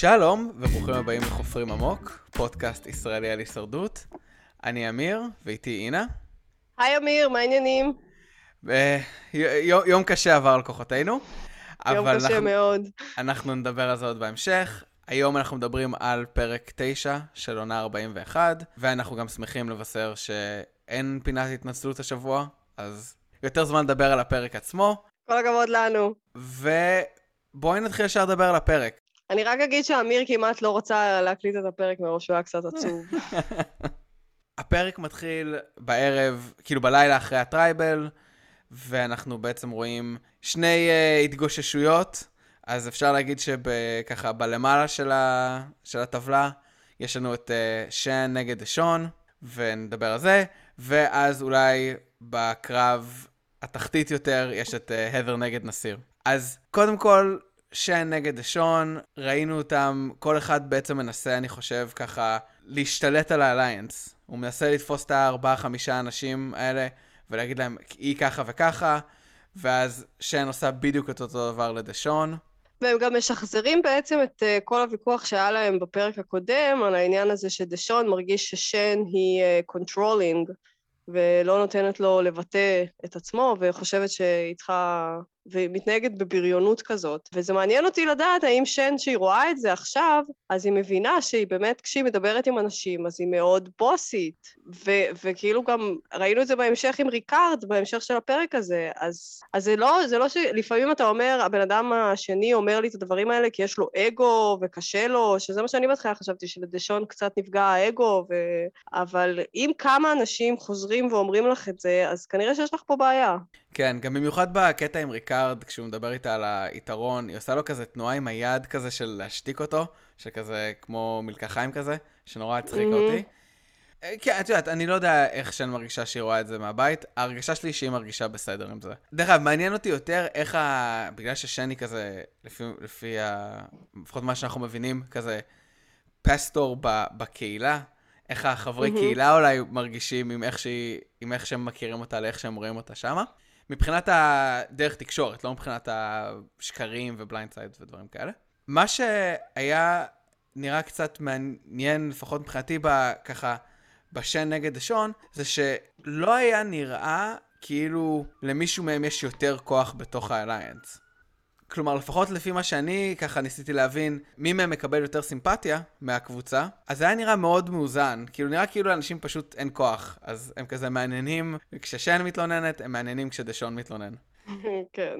שלום וברוכים הבאים לחופרים עמוק, פודקאסט ישראלי על הישרדות. אני אמיר ואיתי אינה. היי אמיר, מה העניינים? י- יום קשה עבר על כוחותינו. יום קשה אנחנו, מאוד. אנחנו נדבר על זה עוד בהמשך. היום אנחנו מדברים על פרק 9 של עונה 41, ואנחנו גם שמחים לבשר שאין פינת התנצלות השבוע, אז יותר זמן לדבר על הפרק עצמו, כל הכבוד לנו. ובואי נתחיל ישר לדבר על הפרק. אני רק אגיד שאמיר כמעט לא רצה להקליט את הפרק מראש, הוא היה קצת עצוב. הפרק מתחיל בערב, כאילו בלילה אחרי הטרייבל, ואנחנו בעצם רואים שני uh, התגוששויות. אז אפשר להגיד שככה בלמעלה של, ה, של הטבלה, יש לנו את uh, שן נגד דשון, ונדבר על זה, ואז אולי בקרב התחתית יותר, יש את אה, הת'ר נגד נסיר. אז קודם כל, שן נגד דשון, ראינו אותם, כל אחד בעצם מנסה, אני חושב, ככה, להשתלט על ה alliance. הוא מנסה לתפוס את הארבעה-חמישה אנשים האלה, ולהגיד להם, היא ככה וככה, ואז שן עושה בדיוק את אותו דבר לדשון. והם גם משחזרים בעצם את אה, כל הוויכוח שהיה להם בפרק הקודם, על העניין הזה שדשון מרגיש ששן היא controlling, אה, ולא נותנת לו לבטא את עצמו, וחושבת שהיא צריכה... ומתנהגת בבריונות כזאת. וזה מעניין אותי לדעת האם שן, שהיא רואה את זה עכשיו, אז היא מבינה שהיא באמת, כשהיא מדברת עם אנשים, אז היא מאוד בוסית. ו- וכאילו גם ראינו את זה בהמשך עם ריקארד, בהמשך של הפרק הזה. אז, אז זה לא, זה לא ש... לפעמים אתה אומר, הבן אדם השני אומר לי את הדברים האלה כי יש לו אגו וקשה לו, שזה מה שאני בהתחלה חשבתי, שלדשון קצת נפגע האגו, ו... אבל אם כמה אנשים חוזרים ואומרים לך את זה, אז כנראה שיש לך פה בעיה. כן, גם במיוחד בקטע עם ריקארד, כשהוא מדבר איתה על היתרון, היא עושה לו כזה תנועה עם היד כזה של להשתיק אותו, שכזה כמו מלקחיים כזה, שנורא הצחיקה Mhm. אותי. אה, כן, את יודעת, אני לא יודע איך שן מרגישה שהיא רואה את זה מהבית, ההרגשה שלי היא שהיא מרגישה בסדר עם זה. דרך אגב, מעניין אותי יותר איך ה... בגלל ששן היא כזה, לפי, לפי ה... לפחות מה שאנחנו מבינים, כזה pastor ב... בקהילה, איך החברי אמהם. קהילה אולי מרגישים עם איך, שהיא... עם איך שהם מכירים אותה לאיך שהם רואים אותה שמה. מבחינת הדרך תקשורת, לא מבחינת השקרים ו blindside ודברים כאלה. מה שהיה נראה קצת מעניין, לפחות מבחינתי, ב, ככה, בשן נגד דשון, זה שלא היה נראה כאילו למישהו מהם יש יותר כוח בתוך ה alliance. כלומר, לפחות לפי מה שאני ככה ניסיתי להבין, מי מהם מקבל יותר סימפתיה מהקבוצה, אז זה היה נראה מאוד מאוזן. כאילו, נראה כאילו לאנשים פשוט אין כוח. אז הם כזה מעניינים כששן מתלוננת, הם מעניינים כשדשון מתלונן. כן.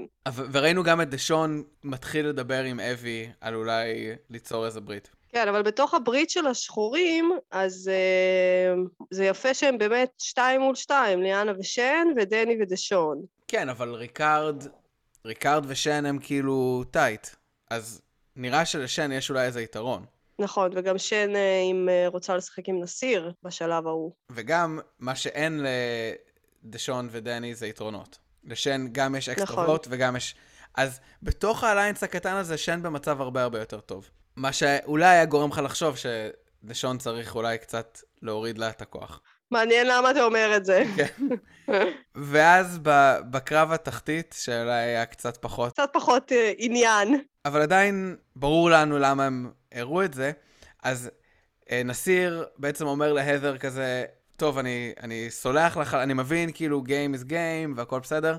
וראינו גם את דשון מתחיל לדבר עם אבי על אולי ליצור איזה ברית. כן, אבל בתוך הברית של השחורים, אז uh, זה יפה שהם באמת שתיים מול שתיים, ליאנה ושן ודני ודשון. כן, אבל ריקארד, ריקארד ושן הם כאילו tight. אז נראה שלשן יש אולי איזה יתרון. נכון, וגם שן, אה, אם אה, רוצה לשחק עם נסיר בשלב ההוא. וגם מה שאין לדשון ודני זה יתרונות. לשן גם יש extra vote נכון. וגם יש... אז בתוך ה alliance הקטן הזה, שן במצב הרבה הרבה יותר טוב. מה שאולי היה גורם לך לחשוב שדשון צריך אולי קצת להוריד לה את הכוח. מעניין למה אתה אומר את זה. כן. ואז בקרב התחתית, שאולי היה קצת פחות, קצת פחות uh, עניין. אבל עדיין ברור לנו למה הם הראו את זה, אז אה, נסיר בעצם אומר להדר כזה, טוב, אני, אני סולח לך, אני מבין, כאילו, Game is game והכל בסדר,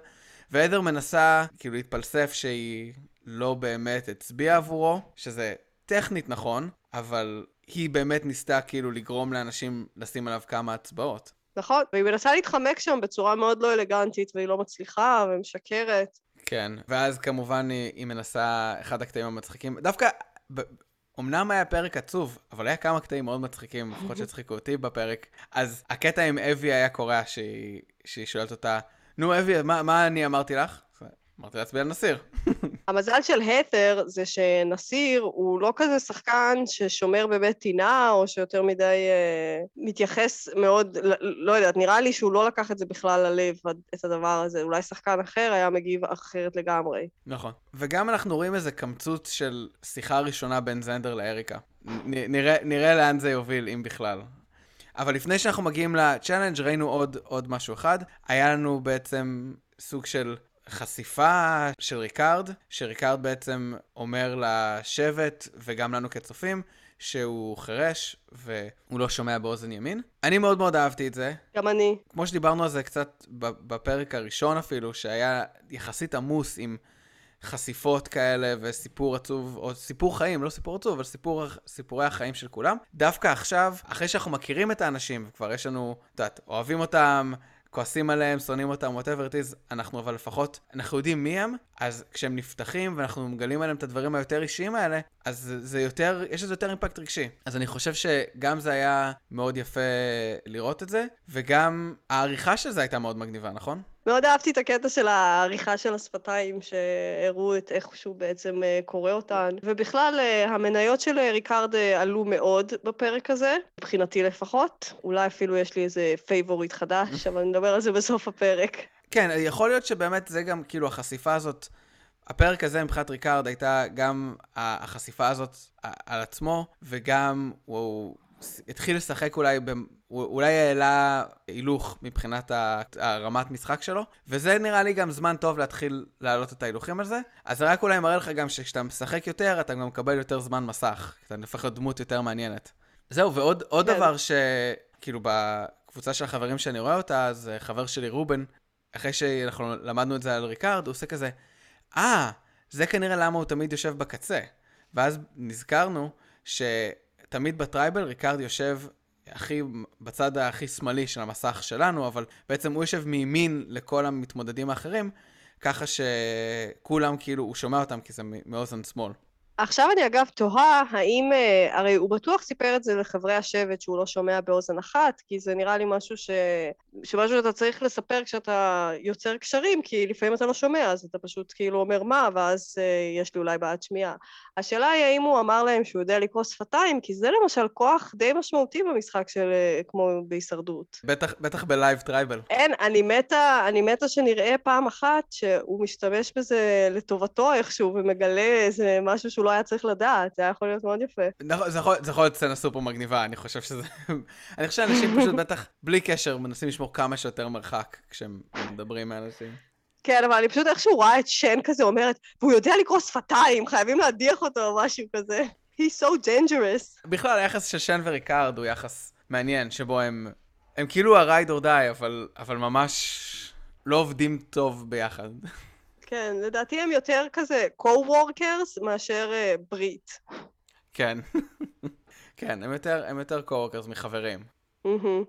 והדר מנסה כאילו להתפלסף שהיא לא באמת הצביעה עבורו, שזה טכנית נכון, אבל היא באמת ניסתה כאילו לגרום לאנשים לשים עליו כמה הצבעות. נכון, והיא מנסה להתחמק שם בצורה מאוד לא אלגנטית, והיא לא מצליחה, ומשקרת. כן, ואז כמובן היא, היא מנסה, אחד הקטעים המצחיקים, דווקא, ב, אמנם היה פרק עצוב, אבל היה כמה קטעים מאוד מצחיקים, לפחות שהצחיקו אותי בפרק, אז הקטע עם אבי היה קורע, שהיא, שהיא שואלת אותה, נו אבי, מה, מה אני אמרתי לך? אמרתי להצביע על נסיר. המזל של הת'ר זה שנסיר הוא לא כזה שחקן ששומר באמת טינה, או שיותר מדי אה, מתייחס מאוד, לא, לא יודעת, נראה לי שהוא לא לקח את זה בכלל ללב, את הדבר הזה. אולי שחקן אחר היה מגיב אחרת לגמרי. נכון. וגם אנחנו רואים איזה קמצוץ של שיחה ראשונה בין זנדר לאריקה. נ, נראה, נראה לאן זה יוביל, אם בכלל. אבל לפני שאנחנו מגיעים ל challenge ראינו עוד, עוד משהו אחד. היה לנו בעצם סוג של חשיפה של ריקארד, שריקארד בעצם אומר לשבט וגם לנו כצופים, שהוא חירש והוא לא שומע באוזן ימין. אני מאוד מאוד אהבתי את זה. גם אני. כמו שדיברנו על זה קצת בפרק הראשון אפילו, שהיה יחסית עמוס עם חשיפות כאלה וסיפור עצוב, או סיפור חיים, לא סיפור עצוב, אבל סיפור, סיפורי החיים של כולם. דווקא עכשיו, אחרי שאנחנו מכירים את האנשים, וכבר יש לנו, את יודעת, אוהבים אותם, כועסים עליהם, שונאים אותם, whatever it is, אנחנו אבל לפחות, אנחנו יודעים מי הם, אז כשהם נפתחים ואנחנו מגלים עליהם את הדברים היותר אישיים האלה, אז זה יותר, יש לזה יותר אימפקט רגשי. אז אני חושב שגם זה היה מאוד יפה לראות את זה, וגם העריכה של זה הייתה מאוד מגניבה, נכון? מאוד אהבתי את הקטע של העריכה של השפתיים, שהראו את איך שהוא בעצם אה, קורא אותן. ובכלל, אה, המניות של אה, ריקארד עלו מאוד בפרק הזה, מבחינתי לפחות. אולי אפילו יש לי איזה favorite חדש, אבל נדבר על זה בסוף הפרק. כן, יכול להיות שבאמת זה גם, כאילו, החשיפה הזאת, הפרק הזה מבחינת ריקארד הייתה גם החשיפה הזאת על עצמו, וגם הוא התחיל לשחק אולי, ב, אולי העלה הילוך מבחינת הרמת משחק שלו, וזה נראה לי גם זמן טוב להתחיל להעלות את ההילוכים על זה. אז זה רק אולי מראה לך גם שכשאתה משחק יותר, אתה גם מקבל יותר זמן מסך, אתה הופך להיות דמות יותר מעניינת. זהו, ועוד כן. דבר שכאילו בקבוצה של החברים שאני רואה אותה, אז חבר שלי רובן, אחרי שאנחנו למדנו את זה על ריקארד, הוא עושה כזה, אה, ah, זה כנראה למה הוא תמיד יושב בקצה. ואז נזכרנו ש... תמיד ב tribal ריקארד יושב הכי, בצד הכי שמאלי של המסך שלנו, אבל בעצם הוא יושב מימין לכל המתמודדים האחרים, ככה שכולם כאילו, הוא שומע אותם כי זה מאוזן שמאל. עכשיו אני אגב תוהה האם, אה, הרי הוא בטוח סיפר את זה לחברי השבט שהוא לא שומע באוזן אחת, כי זה נראה לי משהו ש... שמשהו שאתה צריך לספר כשאתה יוצר קשרים, כי לפעמים אתה לא שומע, אז אתה פשוט כאילו אומר מה, ואז uh, יש לי אולי בעיית שמיעה. השאלה היא האם הוא אמר להם שהוא יודע לקרוא שפתיים, כי זה למשל כוח די משמעותי במשחק של uh, כמו בהישרדות. בטח, בטח ב live tribal. אין, אני מתה, אני מתה שנראה פעם אחת שהוא משתמש בזה לטובתו איכשהו, ומגלה איזה משהו שהוא לא היה צריך לדעת, זה היה יכול להיות מאוד יפה. נכון, זה יכול, זה יכול להיות סצנה סופר מגניבה, אני חושב שזה... אני חושב שאנשים פשוט בטח, בלי קשר, מנסים לשמור כמה שיותר מרחק כשהם מדברים עם אנשים. כן, אבל אני פשוט איכשהו רואה את שן כזה אומרת, והוא יודע לקרוא שפתיים, חייבים להדיח אותו או משהו כזה. He's so dangerous. בכלל, היחס של שן וריקארד הוא יחס מעניין, שבו הם... הם כאילו ה-ride or die, אבל, אבל ממש לא עובדים טוב ביחד. כן, לדעתי הם יותר כזה co-workers מאשר uh, ברית. כן. כן, הם יותר, הם יותר co-workers מחברים. Mm-hmm.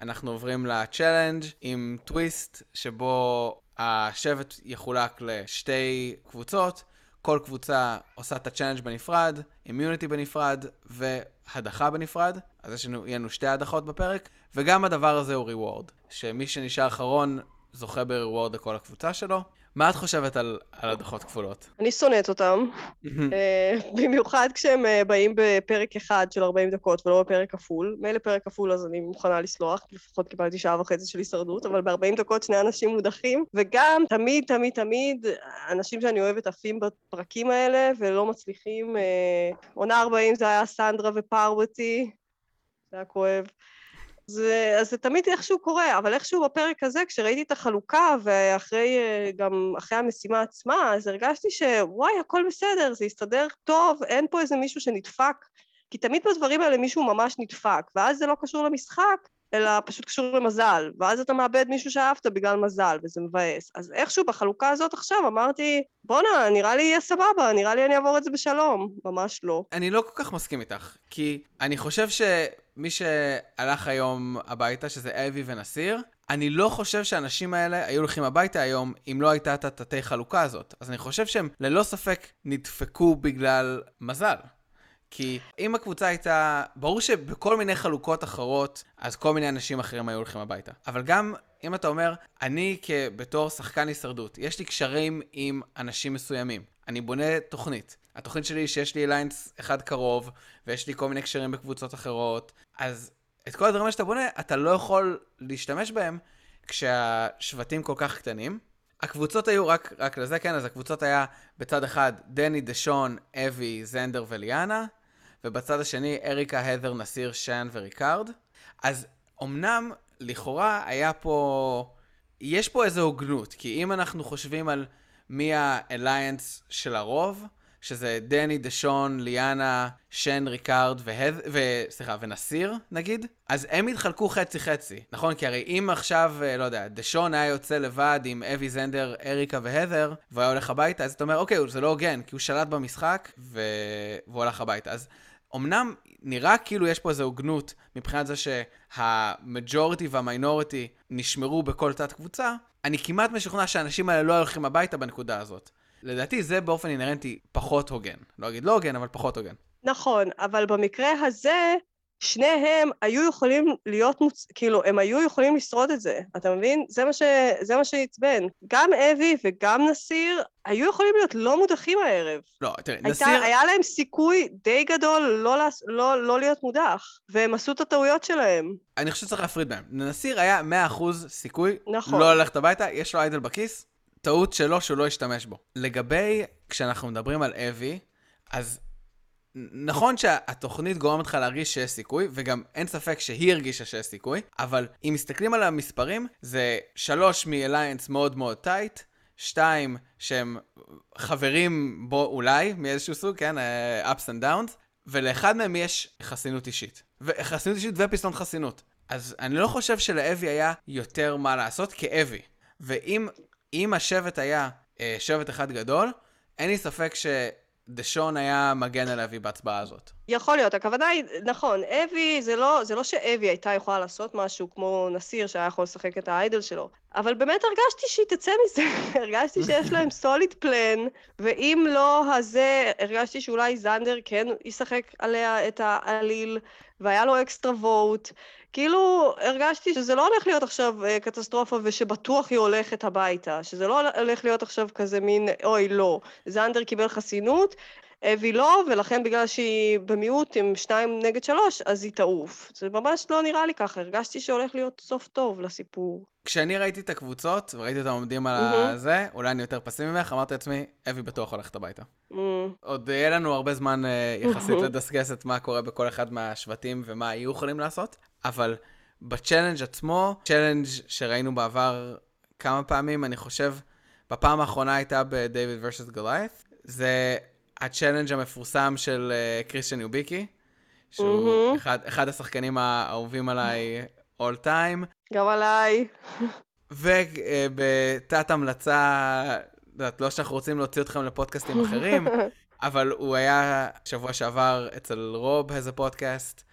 אנחנו עוברים ל-challenge עם טוויסט, שבו השבט יחולק לשתי קבוצות. כל קבוצה עושה את ה challenge בנפרד, immunity בנפרד והדחה בנפרד. אז יש לנו, יהיה לנו שתי הדחות בפרק, וגם הדבר הזה הוא reward, שמי שנשאר אחרון זוכה ב reward לכל הקבוצה שלו. מה את חושבת על, על הדחות כפולות? אני שונאת אותם, אה, במיוחד כשהם אה, באים בפרק אחד של 40 דקות ולא בפרק כפול. מילא פרק כפול אז אני מוכנה לסלוח, לפחות קיבלתי שעה וחצי של הישרדות, אבל ב-40 דקות שני אנשים מודחים, וגם תמיד, תמיד, תמיד, אנשים שאני אוהבת עפים בפרקים האלה ולא מצליחים. אה, עונה 40 זה היה סנדרה ופרותי, זה היה כואב. זה, אז זה תמיד איכשהו קורה, אבל איכשהו בפרק הזה, כשראיתי את החלוקה, ואחרי, אה, גם אחרי המשימה עצמה, אז הרגשתי שוואי, הכל בסדר, זה יסתדר טוב, אין פה איזה מישהו שנדפק, כי תמיד בדברים האלה מישהו ממש נדפק, ואז זה לא קשור למשחק, אלא פשוט קשור למזל, ואז אתה מאבד מישהו שאהבת בגלל מזל, וזה מבאס. אז איכשהו בחלוקה הזאת עכשיו אמרתי, בואנה, נראה לי יהיה סבבה, נראה לי אני אעבור את זה בשלום. ממש לא. אני לא כל כך מסכים איתך, כי אני חושב שמי שהלך היום הביתה, שזה אבי ונסיר, אני לא חושב שהאנשים האלה היו הולכים הביתה היום אם לא הייתה את התתי חלוקה הזאת. אז אני חושב שהם ללא ספק נדפקו בגלל מזל. כי אם הקבוצה הייתה, ברור שבכל מיני חלוקות אחרות, אז כל מיני אנשים אחרים היו הולכים הביתה. אבל גם אם אתה אומר, אני בתור שחקן הישרדות, יש לי קשרים עם אנשים מסוימים, אני בונה תוכנית. התוכנית שלי היא שיש לי alliance אחד קרוב, ויש לי כל מיני קשרים בקבוצות אחרות, אז את כל הדברים שאתה בונה, אתה לא יכול להשתמש בהם כשהשבטים כל כך קטנים. הקבוצות היו רק, רק לזה, כן, אז הקבוצות היה בצד אחד דני, דשון, אווי, זנדר וליאנה, ובצד השני אריקה, הת'ר, נסיר, שאן וריקארד. אז אמנם, לכאורה, היה פה יש פה איזו הוגנות, כי אם אנחנו חושבים על מי ה alliance של הרוב, שזה דני, דשון, ליאנה, שן, ריקארד והד... ו... סליחה, ונסיר, נגיד, אז הם התחלקו חצי-חצי, נכון? כי הרי אם עכשיו, אה, לא יודע, דשון היה יוצא לבד עם אווי, זנדר, אריקה והת'ר, היה הולך הביתה, אז אתה אומר, אוקיי, זה לא הוגן, כי הוא שלט במשחק, ו... והוא הלך הביתה. אז אמנם נראה כאילו יש פה איזו הוגנות מבחינת זה שה majority וה minority נשמרו בכל תת-קבוצה, אני כמעט משוכנע שהאנשים האלה לא הולכים הביתה בנקודה הזאת. לדעתי זה באופן אינהרנטי פחות הוגן. לא אגיד לא הוגן, אבל פחות הוגן. נכון, אבל במקרה הזה, שניהם היו יכולים להיות, מוצ... כאילו, הם היו יכולים לשרוד את זה, אתה מבין? זה מה, ש... זה מה שעצבן. גם אבי וגם נסיר היו יכולים להיות לא מודחים הערב. לא, תראה, הייתה, נסיר... היה להם סיכוי די גדול לא, לא, לא, לא להיות מודח, והם עשו את הטעויות שלהם. אני חושב שצריך להפריד בהם. לנסיר היה 100% סיכוי נכון. לא ללכת הביתה, יש לו איידל בכיס, טעות שלו שהוא לא ישתמש בו. לגבי, כשאנחנו מדברים על אבי, אז נכון שהתוכנית גורמת לך להרגיש שיש סיכוי, וגם אין ספק שהיא הרגישה שיש סיכוי, אבל אם מסתכלים על המספרים, זה שלוש מ-Alliance מאוד מאוד טייט, שתיים שהם חברים בו אולי, מאיזשהו סוג, כן, uh, ups and downs, ולאחד מהם יש חסינות אישית. חסינות אישית ופסטון חסינות. אז אני לא חושב שלאבי היה יותר מה לעשות כאבי. ואם השבט היה uh, שבט אחד גדול, אין לי ספק ש... דשון היה מגן על אבי בהצבעה הזאת. יכול להיות, הכוונה היא, נכון, אבי, זה לא, זה לא שאבי הייתה יכולה לעשות משהו כמו נסיר שהיה יכול לשחק את האיידל שלו, אבל באמת הרגשתי שהיא תצא מזה, הרגשתי שיש להם סוליד פלן, ואם לא הזה, הרגשתי שאולי זנדר כן ישחק עליה את העליל, והיה לו אקסטרה ווט. כאילו, הרגשתי שזה לא הולך להיות עכשיו אה, קטסטרופה ושבטוח היא הולכת הביתה, שזה לא הולך להיות עכשיו כזה מין, אוי, לא. זנדר קיבל חסינות, אבי לא, ולכן בגלל שהיא במיעוט עם שניים נגד שלוש, אז היא תעוף. זה ממש לא נראה לי ככה, הרגשתי שהולך להיות סוף טוב לסיפור. כשאני ראיתי את הקבוצות, וראיתי אותם עומדים על mm-hmm. זה, אולי אני יותר פסימי ממך, אמרתי לעצמי, אווי בטוח הולכת הביתה. Mm. עוד יהיה לנו הרבה זמן אה, יחסית לדסקס את מה קורה בכל אחד מהשבטים ומה היו יכולים לעשות, אבל ב challenge עצמו, challenge שראינו בעבר כמה פעמים, אני חושב, בפעם האחרונה הייתה ב David versus Goliath, זה ה challenge המפורסם של uh, קריסטיאן הוביקי, שהוא mm-hmm. אחד, אחד השחקנים האהובים עליי all time. גם עליי. ובתת uh, המלצה, יודעת, לא שאנחנו רוצים להוציא אתכם לפודקאסטים אחרים, אבל הוא היה שבוע שעבר אצל רוב איזה פודקאסט,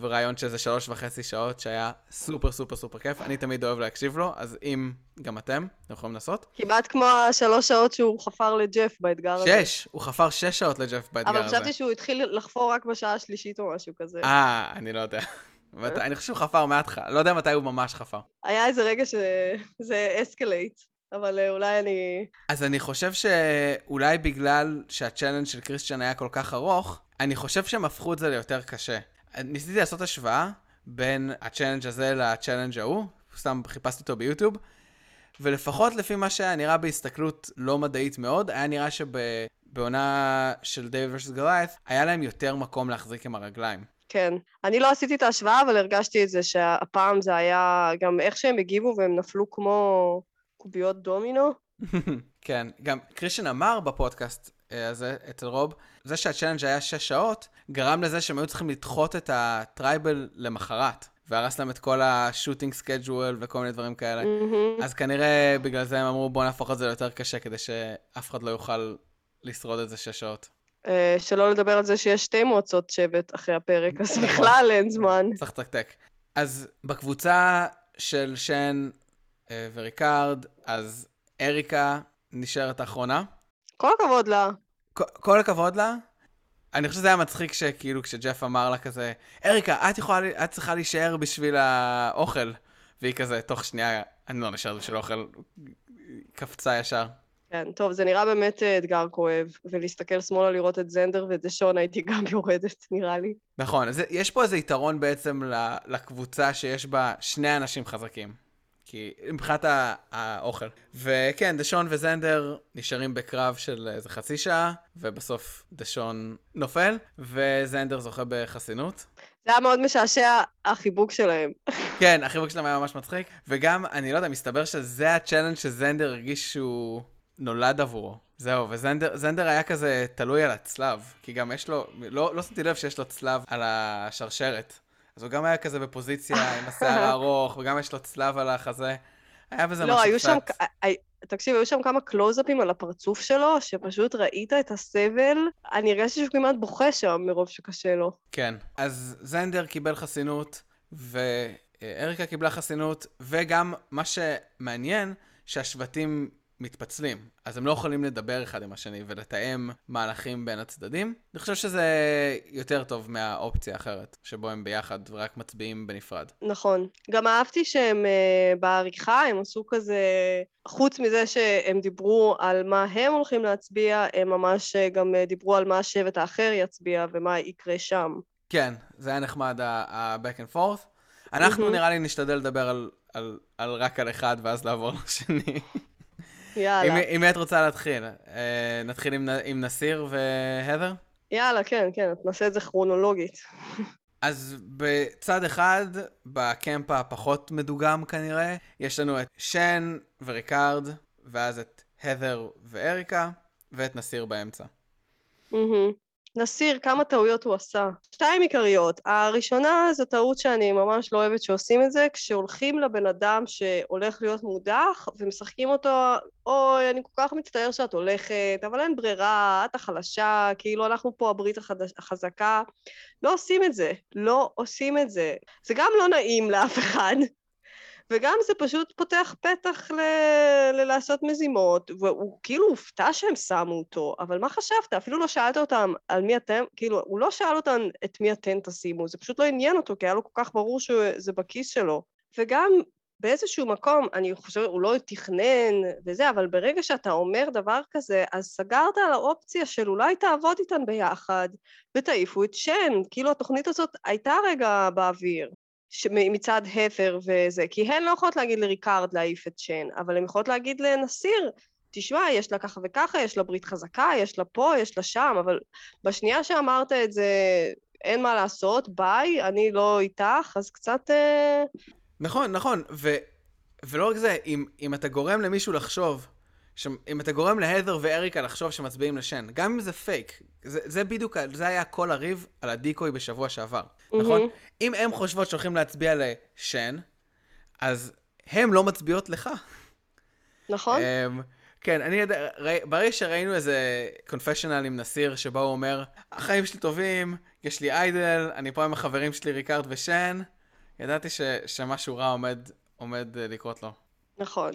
ורעיון שזה שלוש וחצי שעות שהיה סופר סופר סופר כיף. אני תמיד אוהב להקשיב לו, אז אם גם אתם, אתם יכולים לנסות. כמעט כמו השלוש שעות שהוא חפר לג'ף באתגר הזה. שש! הוא חפר שש שעות לג'ף באתגר הזה. אבל חשבתי שהוא התחיל לחפור רק בשעה השלישית או משהו כזה. אה, אני לא יודע. אני חושב שהוא חפר מההתחלה, לא יודע מתי הוא ממש חפר. היה איזה רגע שזה escalate. אבל אה, אולי אני... אז אני חושב שאולי בגלל שה challenge של קריסטיאן היה כל כך ארוך, אני חושב שהם הפכו את זה ליותר קשה. ניסיתי לעשות השוואה בין ה challenge הזה ל challenge ההוא, סתם חיפשתי אותו ביוטיוב, ולפחות לפי מה שהיה נראה בהסתכלות לא מדעית מאוד, היה נראה שבעונה של David versus Goliath היה להם יותר מקום להחזיק עם הרגליים. כן. אני לא עשיתי את ההשוואה, אבל הרגשתי את זה שהפעם זה היה גם איך שהם הגיבו והם נפלו כמו קוביות דומינו. כן, גם קריסטיאן אמר בפודקאסט הזה, אצל רוב, זה שה challenge היה שש שעות, גרם לזה שהם היו צריכים לדחות את ה tribal למחרת. והרס להם את כל ה shooting schedule וכל מיני דברים כאלה. Mm-hmm. אז כנראה בגלל זה הם אמרו בואו נהפוך את זה ליותר קשה, כדי שאף אחד לא יוכל לשרוד את זה שש שעות. Uh, שלא לדבר על זה שיש שתי מועצות שבט אחרי הפרק, אז נכון. בכלל אין זמן. צריך לתקתק. אז בקבוצה של שן uh, וריקארד, אז אריקה נשארת האחרונה. כל הכבוד לה. כל הכבוד לה. אני חושב שזה היה מצחיק שכאילו כשג'ף אמר לה כזה, אריקה, את יכולה, את צריכה להישאר בשביל האוכל. והיא כזה, תוך שנייה, אני לא נשאר בשביל האוכל, קפצה ישר. כן, טוב, זה נראה באמת אה, אתגר כואב, ולהסתכל שמאלה לראות את זנדר ואת דשון הייתי גם יורדת, נראה לי. נכון, אז יש פה איזה יתרון בעצם לקבוצה שיש בה שני אנשים חזקים. כי מבחינת האוכל. וכן, דשון וזנדר נשארים בקרב של איזה חצי שעה, ובסוף דשון נופל, וזנדר זוכה בחסינות. זה היה מאוד משעשע, החיבוק שלהם. כן, החיבוק שלהם היה ממש מצחיק, וגם, אני לא יודע, מסתבר שזה ה challenge שזנדר הרגיש שהוא נולד עבורו. זהו, וזנדר היה כזה תלוי על הצלב, כי גם יש לו, לא, לא שמתי לב שיש לו צלב על השרשרת. אז הוא גם היה כזה בפוזיציה עם השיער הארוך, וגם יש לו צלב על החזה. היה בזה לא, משהו היו שם, קצת. תקשיב, היו שם כמה קלוזאפים על הפרצוף שלו, שפשוט ראית את הסבל. אני הרגשתי שהוא כמעט בוכה שם מרוב שקשה לו. כן. אז זנדר קיבל חסינות, ואריקה קיבלה חסינות, וגם מה שמעניין, שהשבטים מתפצלים. אז הם לא יכולים לדבר אחד עם השני ולתאם מהלכים בין הצדדים. אני חושב שזה יותר טוב מהאופציה האחרת, שבו הם ביחד ורק מצביעים בנפרד. נכון. גם אהבתי שהם uh, בעריכה, הם עשו כזה, חוץ מזה שהם דיברו על מה הם הולכים להצביע, הם ממש uh, גם uh, דיברו על מה השבט האחר יצביע ומה יקרה שם. כן, זה היה נחמד ה-back and forth. אנחנו מהמם. נראה לי נשתדל לדבר על, על, על רק על אחד ואז לעבור לשני. יאללה. עם מי את רוצה להתחיל? אה, נתחיל עם, עם נסיר והדר? יאללה, כן, כן, נעשה את זה כרונולוגית. אז בצד אחד, בקמפ הפחות מדוגם כנראה, יש לנו את שן וריקארד, ואז את הדר ואריקה, ואת נסיר באמצע. מהמם. נסיר, כמה טעויות הוא עשה. שתיים עיקריות. הראשונה זו טעות שאני ממש לא אוהבת שעושים את זה, כשהולכים לבן אדם שהולך להיות מודח ומשחקים אותו, אוי, אני כל כך מצטער שאת הולכת, אבל אין ברירה, את החלשה, כאילו אנחנו פה הברית החדש, החזקה. לא עושים את זה. לא עושים את זה. זה גם לא נעים לאף אחד. וגם זה פשוט פותח פתח ל- ללעשות מזימות, והוא כאילו הופתע שהם שמו אותו, אבל מה חשבת? אפילו לא שאלת אותם על מי אתם, כאילו, הוא לא שאל אותם את מי אתם תשימו, זה פשוט לא עניין אותו, כי היה לו כל כך ברור שזה בכיס שלו. וגם באיזשהו מקום, אני חושבת, הוא לא תכנן וזה, אבל ברגע שאתה אומר דבר כזה, אז סגרת על האופציה של אולי תעבוד איתן ביחד, ותעיפו את שן, כאילו התוכנית הזאת הייתה רגע באוויר. ש- מצד הבר וזה, כי הן לא יכולות להגיד לריקארד להעיף את שן, אבל הן יכולות להגיד לנסיר, תשמע, יש לה ככה וככה, יש לה ברית חזקה, יש לה פה, יש לה שם, אבל בשנייה שאמרת את זה, אין מה לעשות, ביי, אני לא איתך, אז קצת... אה, נכון, נכון, ו, ולא רק זה, אם, אם אתה גורם למישהו לחשוב, ש, אם אתה גורם להדר ואריקה לחשוב שמצביעים לשן, גם אם זה פייק, זה, זה בדיוק, זה היה כל הריב על הדיקוי בשבוע שעבר, נכון? אם הם חושבות שהולכים להצביע לשן, אז הם לא מצביעות לך. נכון? אמ, כן, אני יודע, ראי- ברגע שראינו איזה קונפשיונל עם נסיר, שבו הוא אומר, החיים שלי טובים, יש לי idol, אני פה עם החברים שלי ריקארד ושן, ידעתי ש, שמשהו רע עומד, עומד אה, לקרות לו. נכון.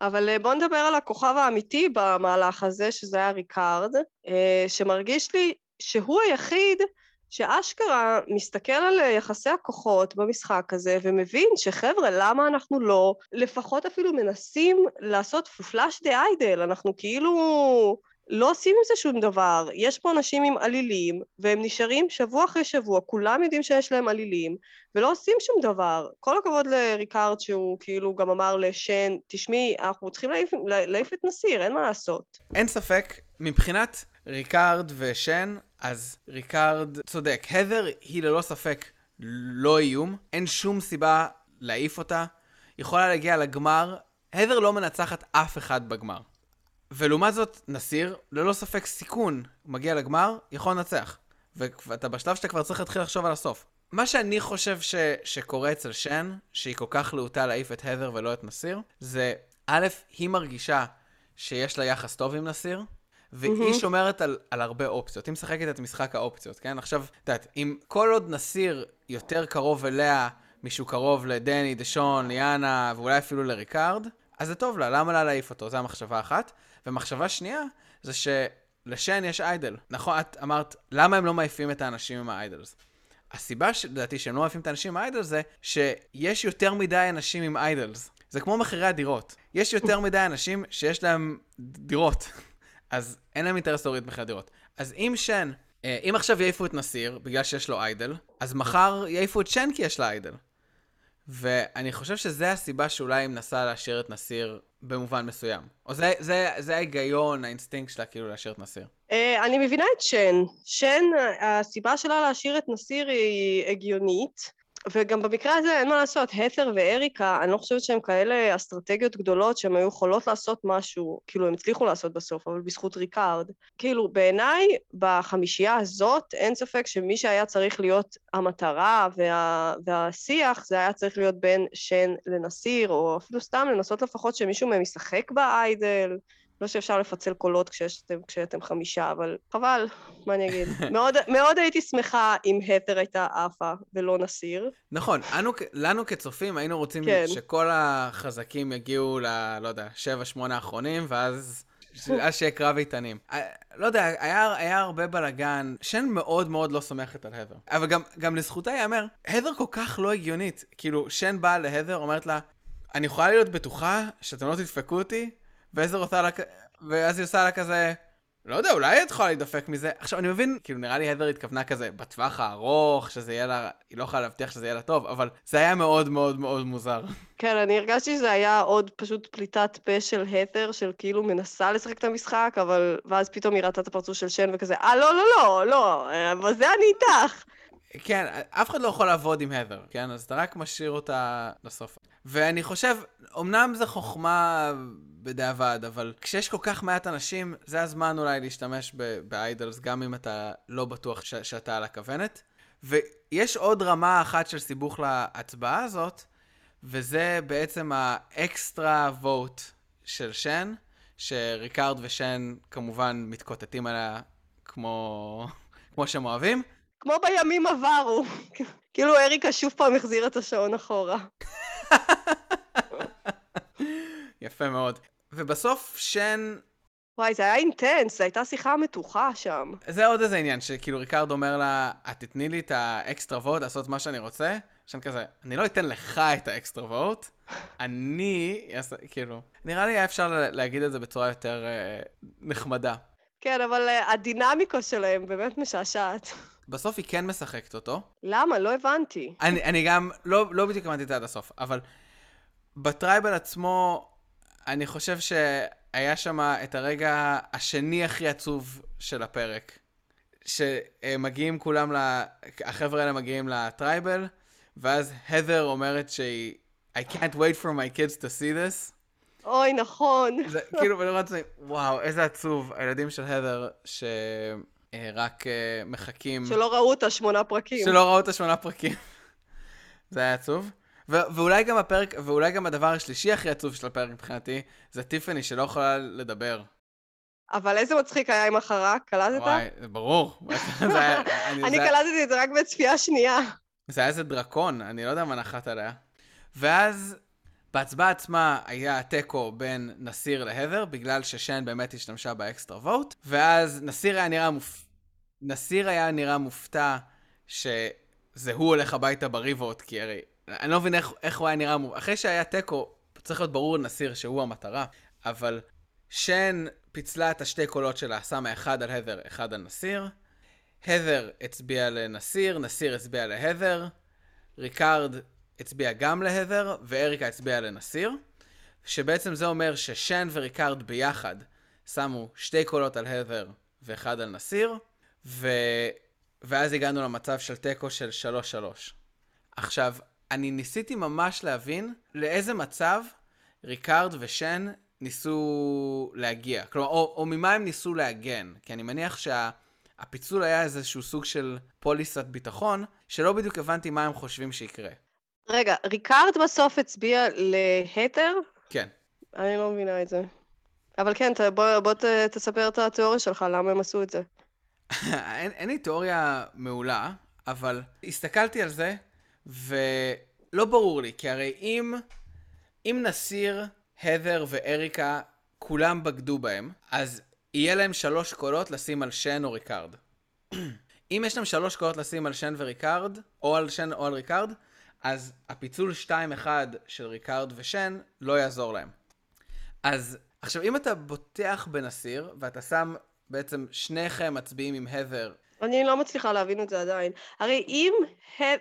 אבל אה, בואו נדבר על הכוכב האמיתי במהלך הזה, שזה היה ריקארד, אה, שמרגיש לי שהוא היחיד שאשכרה מסתכל על אה, יחסי הכוחות במשחק הזה ומבין שחבר'ה, למה אנחנו לא לפחות אפילו מנסים לעשות flush the idol? אנחנו כאילו לא עושים עם זה שום דבר. יש פה אנשים עם אלילים, והם נשארים שבוע אחרי שבוע, כולם יודעים שיש להם אלילים, ולא עושים שום דבר. כל הכבוד לריקארד שהוא כאילו גם אמר לשן, תשמעי, אנחנו צריכים להעיף, את נסיר, אין מה לעשות. אין ספק, מבחינת ריקארד ושן, אז ריקארד צודק. הת'ר היא ללא ספק לא איום, אין שום סיבה להעיף אותה. יכולה להגיע לגמר, הדר לא מנצחת אף אחד בגמר. ולעומת זאת, נסיר, ללא ספק סיכון, מגיע לגמר, יכול לנצח. ואתה בשלב שאתה כבר צריך להתחיל לחשוב על הסוף. מה שאני חושב ש... שקורה אצל שן, שהיא כל כך להוטה להעיף את הדר ולא את נסיר, זה, א', היא מרגישה שיש לה יחס טוב עם נסיר, והיא מהמם. שומרת על, על הרבה אופציות. היא משחקת את משחק האופציות, כן? עכשיו, את יודעת, אם כל עוד נסיר יותר קרוב אליה משהו קרוב לדני, דשון, ליאנה, ואולי אפילו לריקארד, אז זה טוב לה, למה לה להעיף אותו? זו המחשבה אחת. ומחשבה שנייה, זה שלשן יש idol. נכון, את אמרת, למה הם לא מעיפים את האנשים עם ה idols? הסיבה שלדעתי שהם לא מעיפים את האנשים עם ה idols זה שיש יותר מדי אנשים עם idols. זה כמו מחירי הדירות. יש יותר מדי אנשים שיש להם דירות. אז אין להם אינטרס להוריד מחיר הדירות. אז אם שן, אה, אם עכשיו יעיפו את נסיר, בגלל שיש לו idol, אז מחר יעיפו את שן כי יש לה idol. ואני חושב שזה הסיבה שאולי היא מנסה להשאיר את נסיר במובן מסוים. או זה, זה, זה ההיגיון, האינסטינקט שלה כאילו להשאיר את נסיר. אה, אני מבינה את שן. שן, הסיבה שלה להשאיר את נסיר היא הגיונית. וגם במקרה הזה אין מה לעשות, הת'ר ואריקה, אני לא חושבת שהן כאלה אסטרטגיות גדולות שהן היו יכולות לעשות משהו, כאילו הם הצליחו לעשות בסוף, אבל בזכות ריקארד. כאילו בעיניי, בחמישייה הזאת, אין ספק שמי שהיה צריך להיות המטרה וה, והשיח, זה היה צריך להיות בין שן לנסיר, או אפילו סתם לנסות לפחות שמישהו מהם ישחק באיידל. לא שאפשר לפצל קולות כשאתם, כשאתם חמישה, אבל חבל, מה אני אגיד. מאוד, מאוד הייתי שמחה אם הת'ר הייתה עפה ולא נסיר. נכון, אנו, לנו כצופים היינו רוצים כן. שכל החזקים יגיעו ל... לא יודע, שבע, שמונה האחרונים, ואז... אז שיהיה קרב איתנים. לא יודע, היה, היה הרבה בלאגן. שן מאוד מאוד לא סומכת על הדר. אבל גם, גם לזכותה ייאמר, הדר כל כך לא הגיונית. כאילו, שן באה להדר, אומרת לה, אני יכולה להיות בטוחה שאתם לא תדפקו אותי, ועזר עושה לה, ואז היא עושה לה כזה, לא יודע, אולי את יכולה להידפק מזה. עכשיו, אני מבין, כאילו, נראה לי הדר התכוונה כזה בטווח הארוך, שזה יהיה לה, היא לא יכולה להבטיח שזה יהיה לה טוב, אבל זה היה מאוד מאוד מאוד מוזר. כן, אני הרגשתי שזה היה עוד פשוט פליטת פה של הדר, של כאילו מנסה לשחק את המשחק, אבל... ואז פתאום היא ראתה את הפרצוף של שן וכזה, אה, לא, לא, לא, לא, בזה אני איתך. כן, אף אחד לא יכול לעבוד עם הדר, כן? אז אתה רק משאיר אותה לסוף. ואני חושב, אמנם זו חוכמה בדיעבד, אבל כשיש כל כך מעט אנשים, זה הזמן אולי להשתמש באיידלס, גם אם אתה לא בטוח ש- שאתה על הכוונת. ויש עוד רמה אחת של סיבוך להצבעה הזאת, וזה בעצם האקסטרה ווט של שן, שריקארד ושן כמובן מתקוטטים עליה כמו, כמו שהם אוהבים. כמו בימים עברו. כאילו אריקה שוב פעם החזירה את השעון אחורה. יפה מאוד. ובסוף שן... וואי, זה היה אינטנס, זו הייתה שיחה מתוחה שם. זה עוד איזה עניין, שכאילו ריקרד אומר לה, את תתני לי את ה extra vote לעשות מה שאני רוצה? שם כזה, אני לא אתן לך את ה extra vote, אני, כאילו, נראה לי היה אפשר להגיד את זה בצורה יותר אה, נחמדה. כן, אבל אה, הדינמיקה שלהם באמת משעשעת. בסוף היא כן משחקת אותו. למה? לא הבנתי. אני, אני גם, לא, לא בדיוק הבנתי את זה עד הסוף, אבל ב tribal עצמו, אני חושב שהיה שם את הרגע השני הכי עצוב של הפרק. שמגיעים כולם, ל... החבר'ה האלה מגיעים לטרייבל, ואז הדר אומרת שהיא, I can't wait for my kids to see this. אוי, נכון. זה כאילו, ואני את זה, וואו, איזה עצוב. הילדים של הדר, שרק אה, מחכים... שלא ראו את השמונה פרקים. שלא ראו את השמונה פרקים. זה היה עצוב. ו- ואולי גם הפרק, ואולי גם הדבר השלישי הכי עצוב של הפרק מבחינתי, זה טיפני שלא יכולה לדבר. אבל איזה מצחיק היה עם החרק, קלטת? וואי, זה ברור. אני קלטתי את זה רק בצפייה שנייה. זה היה איזה דרקון, אני לא יודע מה נחת עליה. ואז בהצבעה עצמה היה תיקו בין נסיר להבר, בגלל ששן באמת השתמשה באקסטרה ווט, ואז נסיר היה נראה מופ... נסיר היה נראה מופתע שזה הוא הולך הביתה בריבות, כי הרי אני לא מבין איך, איך הוא היה נראה, אחרי שהיה תיקו, צריך להיות ברור לנסיר שהוא המטרה, אבל שן פיצלה את השתי קולות שלה, שמה אחד על הת'ר, אחד על נסיר. הת'ר הצביע לנסיר, נסיר הצביע להת'ר, ריקארד הצביע גם להת'ר, ואריקה הצביעה לנסיר. שבעצם זה אומר ששן וריקארד ביחד שמו שתי קולות על הת'ר ואחד על נסיר, ו... ואז הגענו למצב של תיקו של 3-3. עכשיו, אני ניסיתי ממש להבין לאיזה מצב ריקארד ושן ניסו להגיע. כלומר, או, או ממה הם ניסו להגן. כי אני מניח שהפיצול שה, היה איזשהו סוג של פוליסת ביטחון, שלא בדיוק הבנתי מה הם חושבים שיקרה. רגע, ריקארד בסוף הצביע להת'ר? כן. אני לא מבינה את זה. אבל כן, בוא, בוא ת, תספר את התיאוריה שלך, למה הם עשו את זה. אין, אין לי תיאוריה מעולה, אבל הסתכלתי על זה, ולא ברור לי, כי הרי אם, אם נסיר, הת'ר ואריקה, כולם בגדו בהם, אז יהיה להם שלוש קולות לשים על שן או ריקארד. אם יש להם שלוש קולות לשים על שן וריקארד, או על שן או על ריקארד, אז הפיצול 2-1 של ריקארד ושן לא יעזור להם. אז עכשיו, אם אתה בוטח בנסיר, ואתה שם בעצם שניכם מצביעים עם הת'ר... אני לא מצליחה להבין את זה עדיין. הרי אם,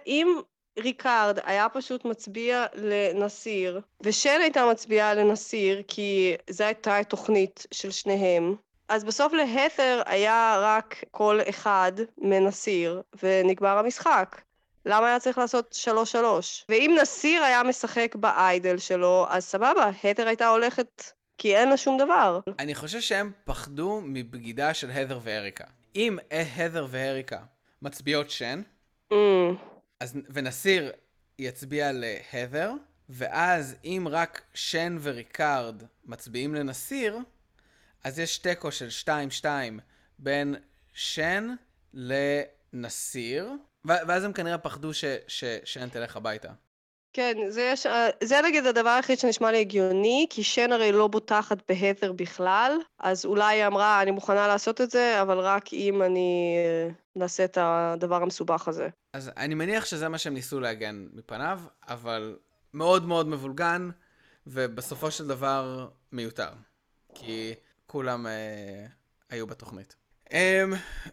אם ריקארד היה פשוט מצביע לנסיר, ושן הייתה מצביעה לנסיר, כי זו הייתה התוכנית של שניהם. אז בסוף להת'ר היה רק קול אחד מנסיר, ונגמר המשחק. למה היה צריך לעשות שלוש שלוש? ואם נסיר היה משחק ב idol שלו, אז סבבה, הת'ר הייתה הולכת כי אין לה שום דבר. אני חושב שהם פחדו מבגידה של הדר ואריקה. אם הדר ואריקה מצביעות שן, Mm, אז, ונסיר יצביע להדר, ואז אם רק שן וריקארד מצביעים לנסיר, אז יש תיקו של 2-2 בין שן לנסיר, ואז הם כנראה פחדו ש- ששן תלך הביתה. כן, זה, יש, אה, זה נגיד הדבר היחיד שנשמע לי הגיוני, כי שן הרי לא בוטחת בהת'ר בכלל, אז אולי היא אמרה, אני מוכנה לעשות את זה, אבל רק אם אני אה, נעשה את הדבר המסובך הזה. אז אני מניח שזה מה שהם ניסו להגן מפניו, אבל מאוד מאוד מבולגן, ובסופו של דבר מיותר. כי כולם אה, היו בתוכנית. אה,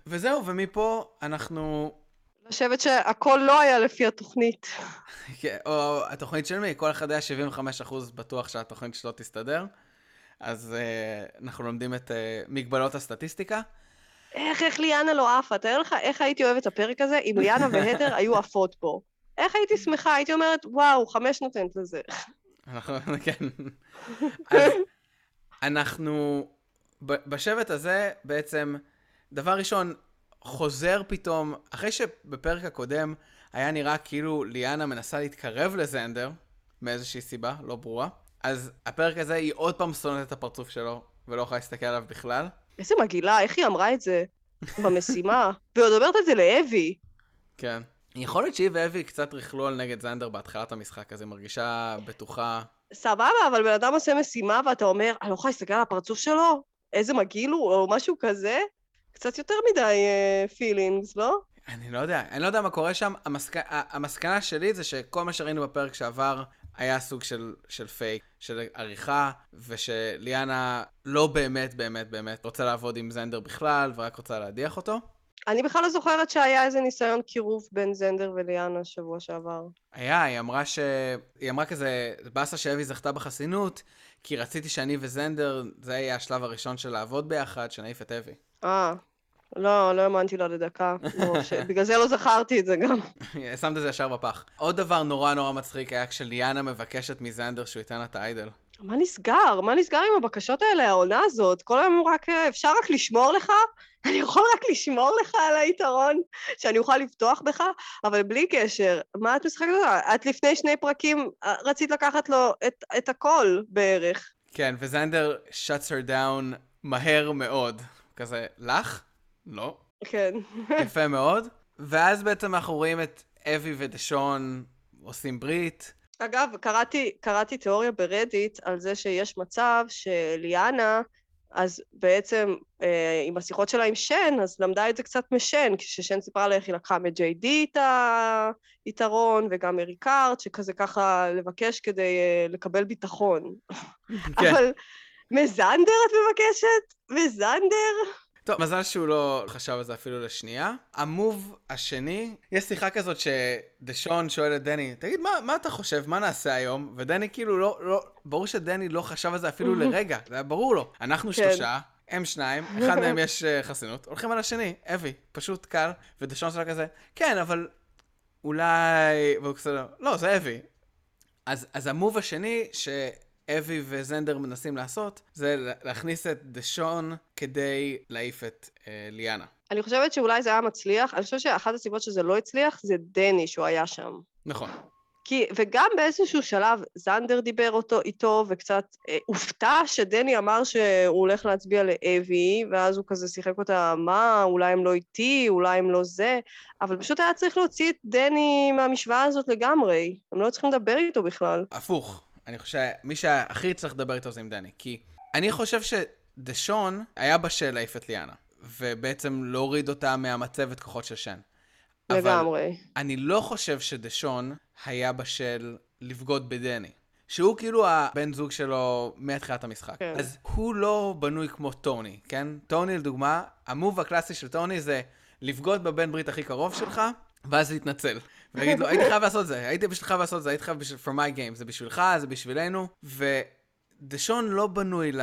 וזהו, ומפה אנחנו... אני חושבת שהכל לא היה לפי התוכנית. כן, או התוכנית של מי? כל אחד היה 75% בטוח שהתוכנית שלו תסתדר. אז אה, אנחנו לומדים את אה, מגבלות הסטטיסטיקה. איך, איך ליאנה לא עפה? תאר לך איך הייתי אוהבת את הפרק הזה אם ליאנה והת'ר היו עפות פה. איך הייתי שמחה? הייתי אומרת, וואו, חמש נותנת לזה. אנחנו, כן. אנחנו, בשבט הזה בעצם, דבר ראשון, חוזר פתאום, אחרי שבפרק הקודם היה נראה כאילו ליאנה מנסה להתקרב לזנדר, מאיזושהי סיבה, לא ברורה, אז הפרק הזה היא עוד פעם שונאת את הפרצוף שלו, ולא יכולה להסתכל עליו בכלל. איזה מגעילה, איך היא אמרה את זה במשימה? ועוד אומרת את זה לאבי. כן. יכול להיות שהיא ואבי קצת ריכלו על נגד זנדר בהתחלת המשחק, אז היא מרגישה בטוחה. סבבה, אבל בן אדם עושה משימה ואתה אומר, אני לא יכולה להסתכל על הפרצוף שלו? איזה מגעיל הוא, או משהו כזה? קצת יותר מדי פילינגס, לא? אני לא יודע, אני לא יודע מה קורה שם. המסק... המסקנה שלי זה שכל מה שראינו בפרק שעבר היה סוג של, של פייק, של עריכה, ושליאנה לא באמת באמת באמת רוצה לעבוד עם זנדר בכלל, ורק רוצה להדיח אותו. אני בכלל לא זוכרת שהיה איזה ניסיון קירוב בין זנדר וליאנה שבוע שעבר. היה, היא אמרה ש... היא אמרה כזה, באסה שאבי זכתה בחסינות, כי רציתי שאני וזנדר, זה יהיה השלב הראשון של לעבוד ביחד, שנעיף את אבי. אה, לא, לא האמנתי לה לדקה. לא, ש... בגלל זה לא זכרתי את זה גם. שמת את זה ישר בפח. עוד דבר נורא נורא מצחיק היה כשליאנה מבקשת מזנדר שהוא ייתן לה את האיידל. מה נסגר? מה נסגר עם הבקשות האלה, העונה הזאת? כל היום הוא רק, אה, אפשר רק לשמור לך? אני יכול רק לשמור לך על היתרון, שאני אוכל לבטוח בך, אבל בלי קשר, מה את משחקת אותה? את לפני שני פרקים אה, רצית לקחת לו את, את הכל בערך. כן, וזנדר shuts her down מהר מאוד. כזה, לך? לא. כן. יפה מאוד. ואז בעצם אנחנו רואים את אבי ודשון עושים ברית. אגב, קראתי, קראתי תיאוריה ברדיט על זה שיש מצב שליאנה, אז בעצם אה, עם השיחות שלה עם שן, אז למדה את זה קצת משן, כששן סיפרה לה איך היא לקחה די את היתרון, וגם מריקארט, שכזה ככה לבקש כדי אה, לקבל ביטחון. כן. אבל מזנדר את מבקשת? מזנדר? טוב, מזל שהוא לא חשב על זה אפילו לשנייה. המוב השני, יש שיחה כזאת שדשון שואל את דני, תגיד, מה, מה אתה חושב, מה נעשה היום? ודני כאילו לא, לא, ברור שדני לא חשב על זה אפילו לרגע, זה היה ברור לו. אנחנו כן. שלושה, הם שניים, אחד מהם יש אה, חסינות, הולכים על השני, אבי, פשוט קל, ודשון שלה כזה, כן, אבל אולי... והוא כזה, לא, זה אבי. אז, אז המוב השני, שאבי וזנדר מנסים לעשות, זה להכניס את דשון כדי להעיף את אה, ליאנה. אני חושבת שאולי זה היה מצליח, אני חושבת שאחת הסיבות שזה לא הצליח זה דני שהוא היה שם. נכון. כי, וגם באיזשהו שלב זנדר דיבר אותו איתו וקצת אה, הופתע שדני אמר שהוא הולך להצביע לאבי, ואז הוא כזה שיחק אותה, מה, אולי הם לא איתי, אולי הם לא זה, אבל פשוט היה צריך להוציא את דני מהמשוואה הזאת לגמרי, הם לא צריכים לדבר איתו בכלל. הפוך. אני חושב שמי שהכי צריך לדבר איתו זה עם דני. כי אני חושב שדשון היה בשל להעיף את ליאנה, ובעצם להוריד אותה מהמצבת כוחות של שן. אבל לגמרי. אני לא חושב שדשון היה בשל לבגוד בדני. שהוא כאילו הבן זוג שלו מתחילת המשחק. כן. אז הוא לא בנוי כמו טוני, כן? טוני לדוגמה, המוב הקלאסי של טוני זה לבגוד בבן ברית הכי קרוב שלך, ואז להתנצל. ולהגיד לו, הייתי חייב לעשות את זה, הייתי פשוט חייב לעשות את זה, הייתי חייב בשביל, for my game, זה בשבילך, זה בשבילנו, ודשון לא בנוי ל...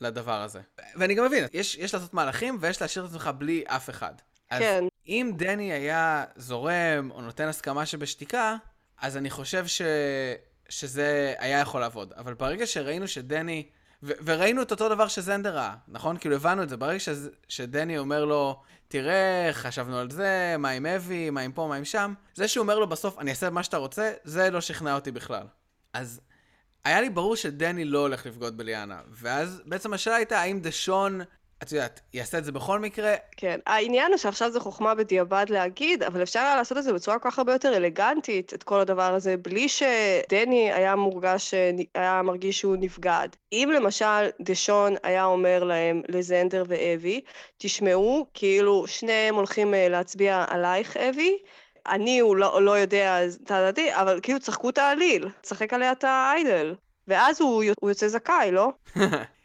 לדבר הזה. ואני גם מבין, יש, יש לעשות מהלכים ויש להשאיר את עצמך בלי אף אחד. אז כן. אם דני היה זורם או נותן הסכמה שבשתיקה, אז אני חושב ש... שזה היה יכול לעבוד. אבל ברגע שראינו שדני... ו- וראינו את אותו דבר שזנדר ראה, נכון? כאילו הבנו את זה. ברגע ש- שדני אומר לו, תראה, חשבנו על זה, מה עם אבי, מה עם פה, מה עם שם, זה שהוא אומר לו בסוף, אני אעשה מה שאתה רוצה, זה לא שכנע אותי בכלל. אז היה לי ברור שדני לא הולך לבגוד בליאנה. ואז בעצם השאלה הייתה, האם דשון, את יודעת, יעשה את זה בכל מקרה? כן. העניין הוא שעכשיו זה חוכמה בדיעבד להגיד, אבל אפשר היה לעשות את זה בצורה כל כך הרבה יותר אלגנטית, את כל הדבר הזה, בלי שדני היה מורגש, היה מרגיש שהוא נבגד. אם למשל דשון היה אומר להם, לזנדר ואבי, תשמעו, כאילו שניהם הולכים אה, להצביע עלייך, אבי, אני, הוא לא, לא יודע, תדעתי, אבל כאילו צחקו את העליל, צחק עליה את האיידל. ואז הוא, הוא יוצא זכאי, לא?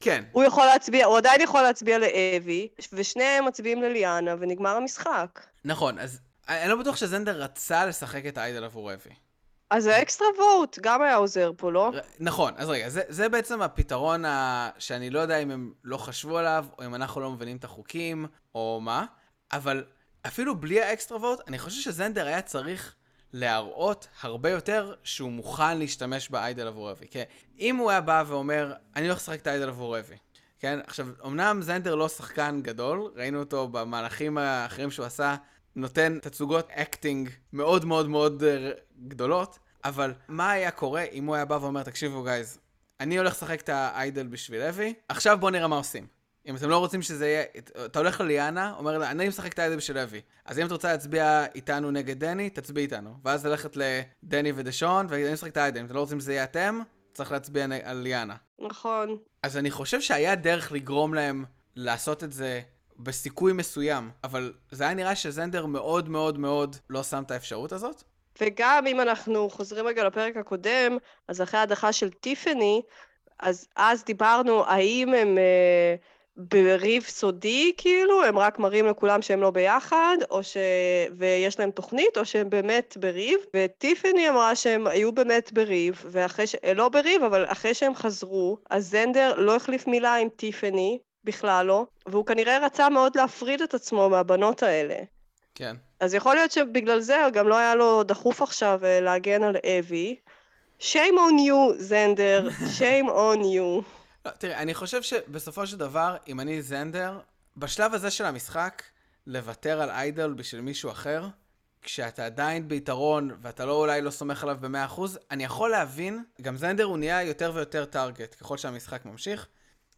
כן. הוא יכול להצביע, הוא עדיין יכול להצביע לאבי, ושניהם מצביעים לליאנה, ונגמר המשחק. נכון, אז אני לא בטוח שזנדר רצה לשחק את האיידל עבור אבי. אז האקסטרה וורט גם היה עוזר פה, לא? ר- נכון, אז רגע, זה, זה בעצם הפתרון ה... שאני לא יודע אם הם לא חשבו עליו, או אם אנחנו לא מבינים את החוקים, או מה, אבל אפילו בלי ה extra vote, אני חושב שזנדר היה צריך להראות הרבה יותר שהוא מוכן להשתמש ב idol עבור אבי. כי אם הוא היה בא ואומר, אני הולך לשחק את ה idol עבור אבי, כן? עכשיו, אמנם זנדר לא שחקן גדול, ראינו אותו במהלכים האחרים שהוא עשה, נותן תצוגות acting מאוד מאוד מאוד אה, גדולות, אבל מה היה קורה אם הוא היה בא ואומר, תקשיבו guys, אני הולך לשחק את ה idol בשביל אבי, עכשיו בואו נראה מה עושים. אם אתם לא רוצים שזה יהיה, אתה הולך לליאנה, אומר לה, אני משחק את האיידל בשביל אבי. אז אם את רוצה להצביע איתנו נגד דני, תצביעי איתנו. ואז ללכת לדני ודשון, ואני משחק את האיידל. אם אתם לא רוצים שזה יהיה אתם, צריך להצביע על ליאנה. נכון. אז אני חושב שהיה דרך לגרום להם לעשות את זה בסיכוי מסוים, אבל זה היה נראה שזנדר מאוד מאוד מאוד לא שם את האפשרות הזאת. וגם אם אנחנו חוזרים רגע לפרק הקודם, אז אחרי ההדחה של טיפני, אז אז דיברנו האם הם אה, בריב סודי, כאילו, הם רק מראים לכולם שהם לא ביחד, או ש... ויש להם תוכנית, או שהם באמת בריב, וטיפני אמרה שהם היו באמת בריב, ואחרי ש... לא בריב, אבל אחרי שהם חזרו, אז זנדר לא החליף מילה עם טיפני, בכלל לא, והוא כנראה רצה מאוד להפריד את עצמו מהבנות האלה. כן. אז יכול להיות שבגלל זה גם לא היה לו דחוף עכשיו אה, להגן על אבי. shame on you, זנדר, shame on you. לא, תראה, אני חושב שבסופו של דבר, אם אני זנדר, בשלב הזה של המשחק, לוותר על איידל בשביל מישהו אחר, כשאתה עדיין ביתרון ואתה לא אולי לא סומך עליו ב-100%, אני יכול להבין, גם זנדר הוא נהיה יותר ויותר טארגט ככל שהמשחק ממשיך.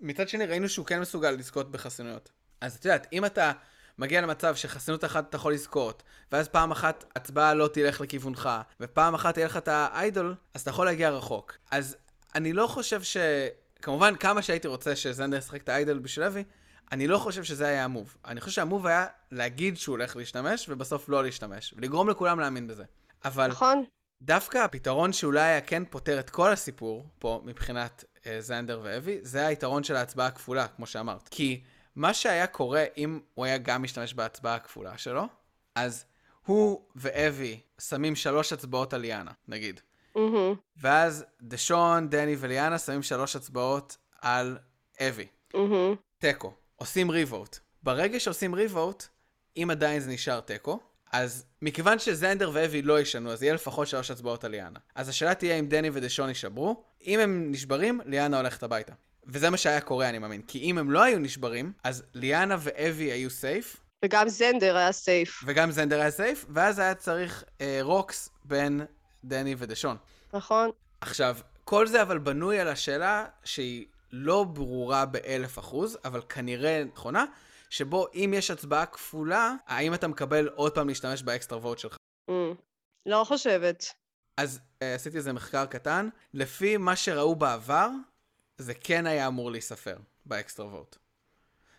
מצד שני, ראינו שהוא כן מסוגל לזכות בחסינויות. אז את יודעת, אם אתה מגיע למצב שחסינות אחת אתה יכול לזכות, ואז פעם אחת הצבעה לא תלך לכיוונך, ופעם אחת תהיה לך את האיידול, אז אתה יכול להגיע רחוק. אז אני לא חושב ש... כמובן, כמה שהייתי רוצה שזנדר ישחק את האיידול בשביל אבי, אני לא חושב שזה היה המוב. אני חושב שהמוב היה להגיד שהוא הולך להשתמש, ובסוף לא להשתמש, ולגרום לכולם להאמין בזה. אבל נכון? דווקא הפתרון שאולי היה כן פותר את כל הסיפור פה, מבחינת אה, זנדר ואבי, זה היתרון של ההצבעה הכפולה, כמו שאמרת. כי מה שהיה קורה אם הוא היה גם משתמש בהצבעה הכפולה שלו, אז הוא ואבי שמים שלוש הצבעות על ליאנה, נגיד. מהמם, ואז דשון, דני וליאנה שמים שלוש הצבעות על אבי. מהמם. תיקו. עושים ריבוט. ברגע שעושים ריבוט, אם עדיין זה נשאר תיקו, אז מכיוון שזנדר ואבי לא ישנו, אז יהיה לפחות שלוש הצבעות על ליאנה. אז השאלה תהיה אם דני ודשון יישברו. אם הם נשברים, ליאנה הולכת הביתה. וזה מה שהיה קורה, אני מאמין. כי אם הם לא היו נשברים, אז ליאנה ואבי היו safe, וגם זנדר היה סייף, וגם זנדר היה safe, ואז היה צריך אה, rocks בין דני ודשון. נכון? עכשיו, כל זה אבל בנוי על השאלה שהיא לא ברורה באלף אחוז, אבל כנראה נכונה, שבו אם יש הצבעה כפולה, האם אתה מקבל עוד פעם להשתמש ב extra vote שלך. אמ, לא חושבת. אז אה, עשיתי איזה מחקר קטן, לפי מה שראו בעבר, זה כן היה אמור להיספר באקסטרה ווט.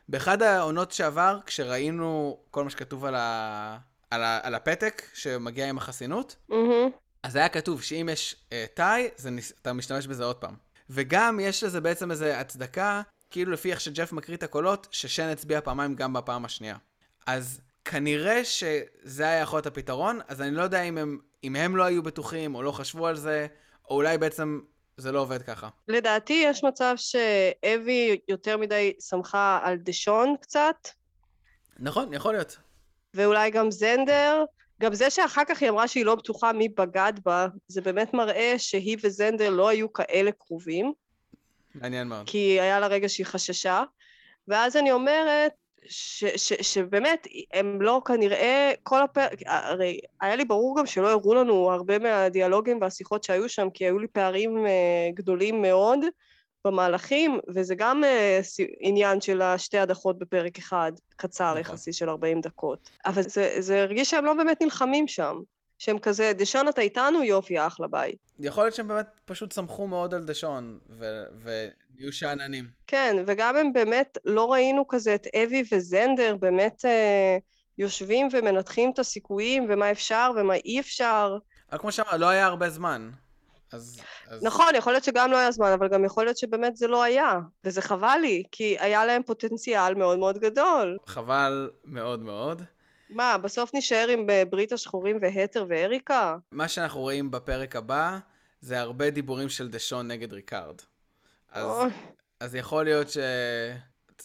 באחד העונות שעבר, כשראינו כל מה שכתוב על, ה... על, ה... על הפתק שמגיע עם החסינות, מהמם, אז היה כתוב שאם יש אה, תאי, זה נס- אתה משתמש בזה עוד פעם. וגם יש לזה בעצם איזו הצדקה, כאילו לפי איך שג'ף מקריא את הקולות, ששן הצביע פעמיים גם בפעם השנייה. אז כנראה שזה היה יכול להיות הפתרון, אז אני לא יודע אם הם, אם הם לא היו בטוחים או לא חשבו על זה, או אולי בעצם זה לא עובד ככה. לדעתי יש מצב שאבי יותר מדי שמחה על דשון קצת, נכון, יכול להיות. ואולי גם זנדר. גם זה שאחר כך היא אמרה שהיא לא בטוחה מי בגד בה, זה באמת מראה שהיא וזנדר לא היו כאלה קרובים, מעניין מאוד. כי היה לה רגע שהיא חששה. ואז אני אומרת, ש, ש, שבאמת, הם לא כנראה, כל הפרק, הרי היה לי ברור גם שלא הראו לנו הרבה מהדיאלוגים והשיחות שהיו שם, כי היו לי פערים אה, גדולים מאוד במהלכים, וזה גם סי- עניין של השתי הדחות בפרק אחד, קצר נכון. יחסי של 40 דקות. אבל זה, זה הרגיש שהם לא באמת נלחמים שם. שהם כזה, דשון אתה איתנו? יופי, אחלה, ביי. יכול להיות שהם באמת פשוט סמכו מאוד על דשון, ונהיו שאננים. כן, וגם הם באמת, לא ראינו כזה את אבי וזנדר באמת אה, יושבים ומנתחים את הסיכויים ומה אפשר ומה אי אפשר. אבל כמו שאמרת, לא היה הרבה זמן. אז... אז... נכון, יכול להיות שגם לא היה זמן, אבל גם יכול להיות שבאמת זה לא היה, וזה חבל לי, כי היה להם פוטנציאל מאוד מאוד גדול. חבל מאוד מאוד. מה, בסוף נישאר עם אה, ברית השחורים והתר ואריקה? מה שאנחנו רואים בפרק הבא, זה הרבה דיבורים של דשון נגד ריקארד. אז, אוי. אז יכול להיות ש...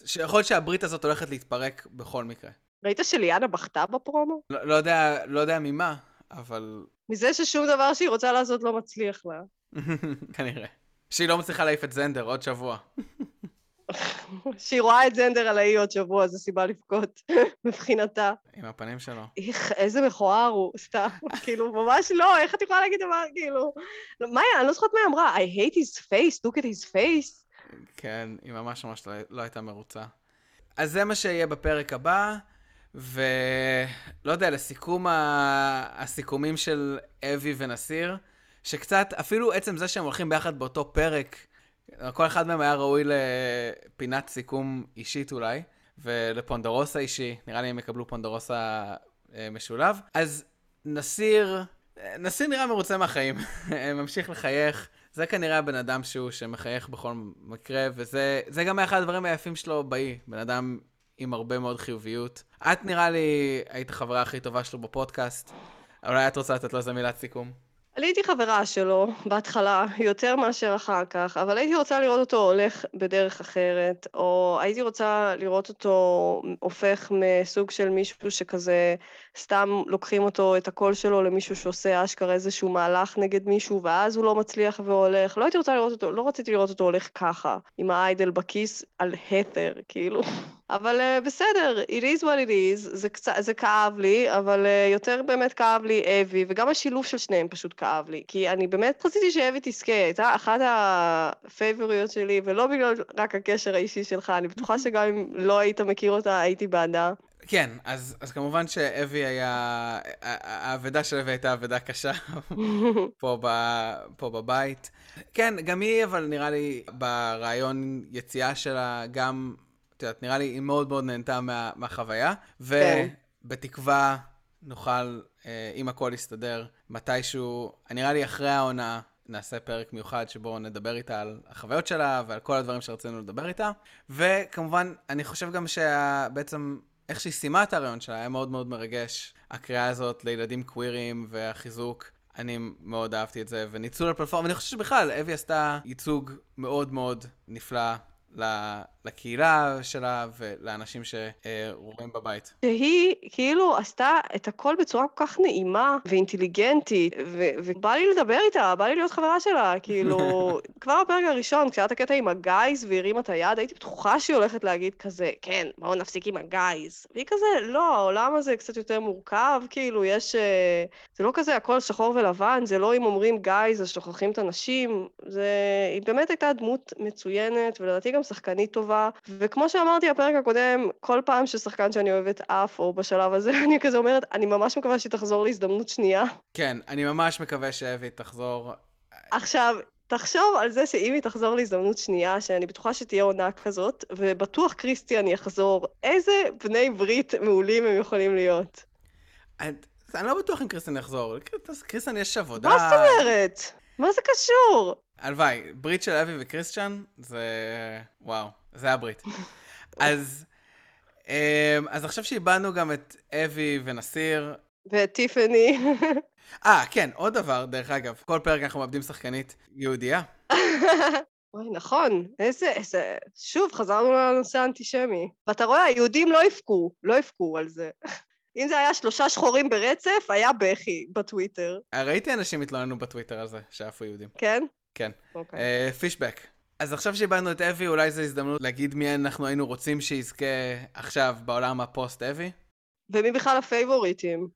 שיכול להיות שהברית הזאת הולכת להתפרק בכל מקרה. ראית שליאנה בכתה בפרומו? לא, לא, יודע, לא יודע ממה, אבל מזה ששום דבר שהיא רוצה לעשות לא מצליח לה. כנראה. שהיא לא מצליחה להעיף את זנדר עוד שבוע. שהיא רואה את זנדר על האי עוד שבוע, זו סיבה לבכות, מבחינתה. עם הפנים שלו. איך, איזה מכוער הוא, סתם, כאילו, ממש לא, איך את יכולה להגיד דבר, כאילו... מאיה, אני לא זוכרת מה היא אמרה, I hate his face, look at his face. כן, היא ממש ממש לא, לא הייתה מרוצה. אז זה מה שיהיה בפרק הבא, ולא יודע, לסיכום ה... הסיכומים של אבי ונסיר, שקצת, אפילו עצם זה שהם הולכים ביחד באותו פרק, כל אחד מהם היה ראוי לפינת סיכום אישית אולי, ולפונדרוסה אישי, נראה לי הם יקבלו פונדרוסה אה, משולב. אז נסיר, נסיר נראה מרוצה מהחיים, ממשיך לחייך. זה כנראה הבן אדם שהוא, שמחייך בכל מקרה, וזה זה גם היה אחד הדברים היפים שלו באי, בן אדם עם הרבה מאוד חיוביות. את נראה לי היית החברה הכי טובה שלו בפודקאסט, אולי את רוצה לתת לו איזה מילת סיכום? אני הייתי חברה שלו בהתחלה, יותר מאשר אחר כך, אבל הייתי רוצה לראות אותו הולך בדרך אחרת, או הייתי רוצה לראות אותו הופך מסוג של מישהו שכזה סתם לוקחים אותו, את הקול שלו, למישהו שעושה אשכרה איזשהו מהלך נגד מישהו, ואז הוא לא מצליח והולך. לא הייתי רוצה לראות אותו, לא רציתי לראות אותו הולך ככה, עם האיידל בכיס על התר, כאילו. אבל uh, בסדר, it is what it is, זה, קצ... זה כאב לי, אבל uh, יותר באמת כאב לי אבי, וגם השילוב של שניהם פשוט כאב לי, כי אני באמת רציתי שאבי תזכה, הייתה אחת הפייבוריות שלי, ולא בגלל רק הקשר האישי שלך, אני בטוחה שגם אם לא היית מכיר אותה, הייתי בעדה. כן, אז, אז כמובן שאבי היה, האבדה של אבי הייתה אבדה קשה פה, ב, פה בבית. כן, גם היא, אבל נראה לי ברעיון יציאה שלה, גם, את יודעת, נראה לי היא מאוד מאוד נהנתה מה, מהחוויה, כן. ובתקווה נוכל, אה, אם הכל יסתדר, מתישהו, נראה לי אחרי העונה, נעשה פרק מיוחד שבו נדבר איתה על החוויות שלה ועל כל הדברים שרצינו לדבר איתה. וכמובן, אני חושב גם שבעצם איך שהיא סיימה את הרעיון שלה היה מאוד מאוד מרגש. הקריאה הזאת לילדים קווירים והחיזוק, אני מאוד אהבתי את זה, וניצול הפלטפורמה, ואני חושב שבכלל, אבי עשתה ייצוג מאוד מאוד נפלא לקהילה שלה ולאנשים שרואים בבית. שהיא כאילו עשתה את הכל בצורה כל כך נעימה ואינטליגנטית, ו- ובא לי לדבר איתה, בא לי להיות חברה שלה, כאילו, כבר בפרק הראשון, כשהיה את הקטע עם הגייז והרימה את היד, הייתי בטוחה שהיא הולכת להגיד כזה, כן, בואו נפסיק עם הגייז. והיא כזה, לא, העולם הזה קצת יותר מורכב, כאילו, יש... אה, זה לא כזה הכל שחור ולבן, זה לא אם אומרים גייז אז שוכחים את הנשים, זה... היא באמת הייתה דמות מצוינת, ולדעתי גם שחקנית טובה, וכמו שאמרתי בפרק הקודם, כל פעם ששחקן שאני אוהבת עף, או בשלב הזה, אני כזה אומרת, אני ממש מקווה שהיא תחזור להזדמנות שנייה. כן, אני ממש מקווה שאבי תחזור. עכשיו, תחשוב על זה שאם היא תחזור להזדמנות שנייה, שאני בטוחה שתהיה עונה כזאת, ובטוח קריסטיאן יחזור, איזה בני ברית מעולים הם יכולים להיות. אני, אני לא בטוח אם קריסטן יחזור. קריסטן יש עבודה... מה זאת אומרת? מה זה קשור? הלוואי, ברית של אבי וקריסטיאן זה... וואו, זה הברית. אז אמ, אז עכשיו שאיבדנו גם את אבי ונסיר. ואת טיפני. אה, כן, עוד דבר, דרך אגב, כל פרק אנחנו מאבדים שחקנית יהודייה. אוי, נכון, איזה, איזה... שוב, חזרנו לנושא האנטישמי. ואתה רואה, היהודים לא יבכו, לא יבכו על זה. אם זה היה שלושה שחורים ברצף, היה בכי בטוויטר. ראיתי אנשים התלוננו בטוויטר על זה, שעפו יהודים. כן? כן. אוקיי. אה, פישבק. אז עכשיו שאיבדנו את אבי, אולי זו הזדמנות להגיד מי אנחנו היינו רוצים שיזכה עכשיו בעולם הפוסט אבי? ומי בכלל הפייבוריטים?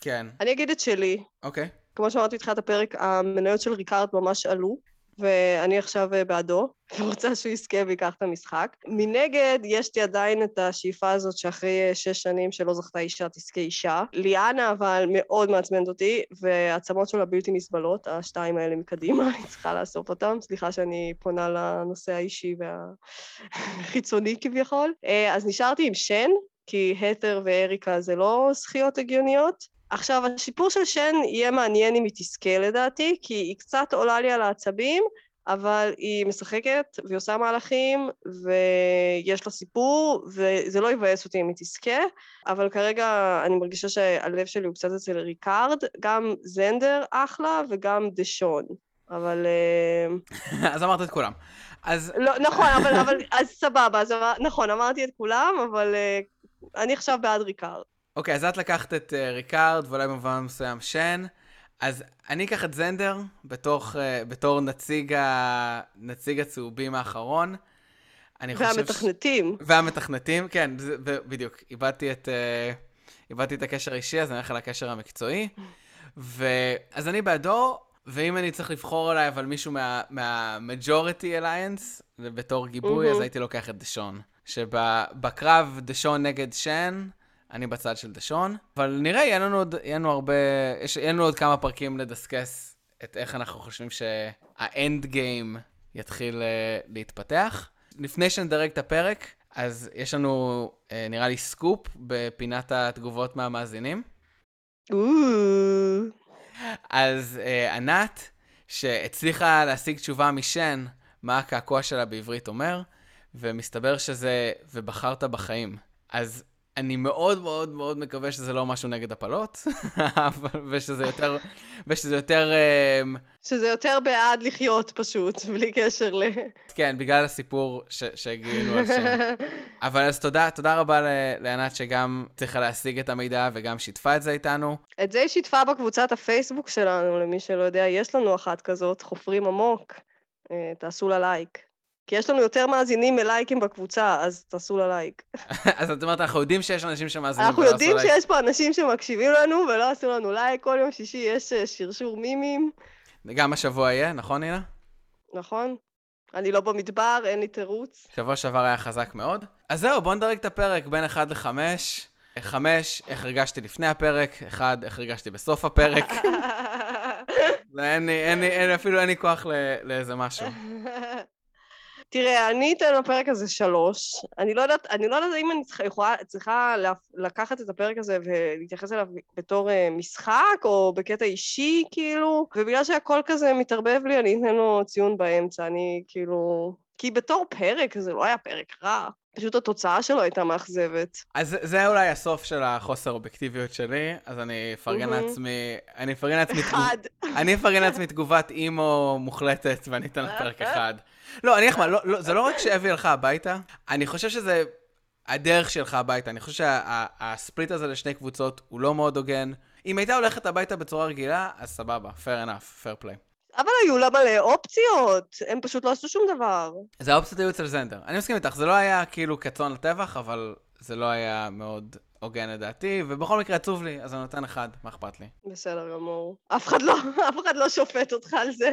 כן. אני אגיד את שלי. אוקיי. כמו שאמרתי בתחילת הפרק, המניות של ריקארד ממש עלו. ואני עכשיו אה, בעדו, ורוצה שהוא יזכה ויקח את המשחק. מנגד, יש לי עדיין את השאיפה הזאת שאחרי אה, שש שנים שלא זכתה אישה, תזכה אישה. ליאנה אבל מאוד מעצבנת אותי, והצמות שלה בלתי נסבלות, השתיים האלה מקדימה, אני צריכה לאסוף אותם. סליחה שאני פונה לנושא האישי והחיצוני כביכול. אה, אז נשארתי עם שן, כי התר ואריקה זה לא זכיות הגיוניות. עכשיו, הסיפור של שן יהיה מעניין אם היא תזכה לדעתי, כי היא קצת עולה לי על העצבים, אבל היא משחקת והיא עושה מהלכים ויש לה סיפור וזה לא יבאס אותי אם היא תזכה אבל כרגע אני מרגישה שהלב שלי הוא קצת אצל ריקארד גם זנדר אחלה וגם דשון אבל... אה, אז אמרת את כולם. אז... לא, נכון, אבל, אבל אז סבבה, אז נכון, אמרתי את כולם, אבל uh, אני עכשיו בעד ריקארד. אוקיי, אז את לקחת את uh, ריקארד, ואולי במובן מסוים שן. אז אני אקח את זנדר בתוך, uh, בתור נציג, ה... נציג הצהובים האחרון. אני והמתכנתים. ש... והמתכנתים, כן, זה, בדיוק. איבדתי את, uh, איבדתי את הקשר האישי, אז אני הולך על הקשר המקצועי. ו... אז אני בעדו, ואם אני צריך לבחור עליי אבל מישהו מה-Majority Alliance, בתור גיבוי, mm-hmm. אז הייתי לוקח את דשון. שבקרב דשון נגד שן, אני בצד של דשון, אבל נראה, יהיה לנו עוד, יהיה לנו הרבה, יש, יהיה לנו עוד כמה פרקים לדסקס את איך אנחנו חושבים שה end game יתחיל uh, להתפתח. לפני שנדרג את הפרק, אז יש לנו, uh, נראה לי, סקופ בפינת התגובות מהמאזינים. אז uh, ענת, שהצליחה להשיג תשובה משן, מה הקעקוע שלה בעברית אומר, ומסתבר שזה, ובחרת בחיים. אז אני מאוד מאוד מאוד מקווה שזה לא משהו נגד הפלות, ושזה יותר, ושזה יותר... אמ, שזה יותר בעד לחיות פשוט, בלי קשר ל... כן, בגלל הסיפור שהגיעו על שם. אבל אז תודה, תודה רבה לענת שגם צריכה להשיג את המידע וגם שיתפה את זה איתנו. את זה היא שיתפה בקבוצת הפייסבוק שלנו, למי שלא יודע, יש לנו אחת כזאת, חופרים עמוק, אה, תעשו לה לייק. כי יש לנו יותר מאזינים מלייקים בקבוצה, אז תעשו לה לייק. אז את אומרת, אנחנו יודעים שיש אנשים שמאזינים לייק. אנחנו יודעים שיש פה אנשים שמקשיבים לנו ולא עשו לנו לייק. כל יום שישי יש אה, שרשור מימים. גם השבוע יהיה, נכון, נינה? נכון. אני לא במדבר, אין לי תירוץ. שבוע שעבר היה חזק מאוד. אז זהו, בואו נדרג את הפרק בין 1 ל-5. 5, איך הרגשתי לפני הפרק, 1, איך הרגשתי בסוף הפרק. אין לי, אין לי, אין, אפילו אין לי כוח לאיזה משהו. תראה, אני אתן לפרק הזה שלוש. אני לא יודעת, אני לא יודעת אם אני צריכה, יכולה, צריכה לקחת את הפרק הזה ולהתייחס אליו בתור uh, משחק, או בקטע אישי, כאילו, ובגלל שהכל כזה מתערבב לי, אני אתן לו ציון באמצע. אני כאילו... כי בתור פרק, זה לא היה פרק רע. פשוט התוצאה שלו הייתה מאכזבת. אז זה אולי הסוף של החוסר אובייקטיביות שלי, אז אני אפרגן לעצמי, אני אפרגן לעצמי. אני אפרגן לעצמי תגובת אימו מוחלטת, ואני אתן לך פרק אחד. לא, אני אחמד, לא, לא, זה לא רק שאבי הלכה הביתה, אני חושב שזה הדרך שלך הביתה. אני חושב שהספליט שה, הזה לשני קבוצות הוא לא מאוד הוגן. אם הייתה הולכת הביתה בצורה רגילה, אז סבבה, fair enough, fair play. אבל היו לה מלא אופציות, הם פשוט לא עשו שום דבר. זה האופציות היו אצל זנדר. אני מסכים איתך, זה לא היה כאילו כצאן לטבח, אבל זה לא היה מאוד הוגן לדעתי, ובכל מקרה עצוב לי, אז אני נותן אחד, מה אכפת לי? בסדר גמור. אף אחד לא, אף אחד לא שופט אותך על זה.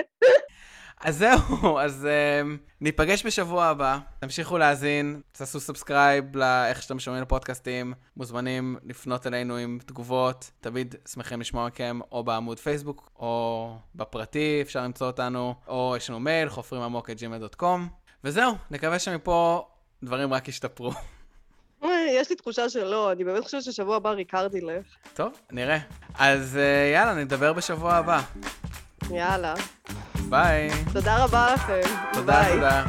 אז זהו, אז uh, ניפגש בשבוע הבא. תמשיכו להאזין, תעשו subscribe לאיך שאתם שומעים לפודקאסטים. מוזמנים לפנות אלינו עם תגובות. תמיד שמחים לשמוע מכם, או בעמוד פייסבוק, או בפרטי, אפשר למצוא אותנו, או יש לנו מייל, חופרים עמוק at gmail.com. וזהו, נקווה שמפה דברים רק ישתפרו. יש לי תחושה שלא, אני באמת חושבת ששבוע הבא ריקארד ילך. טוב, נראה. אז uh, יאללה, נדבר בשבוע הבא. יאללה. ביי. תודה רבה לכם. תודה, ביי. תודה.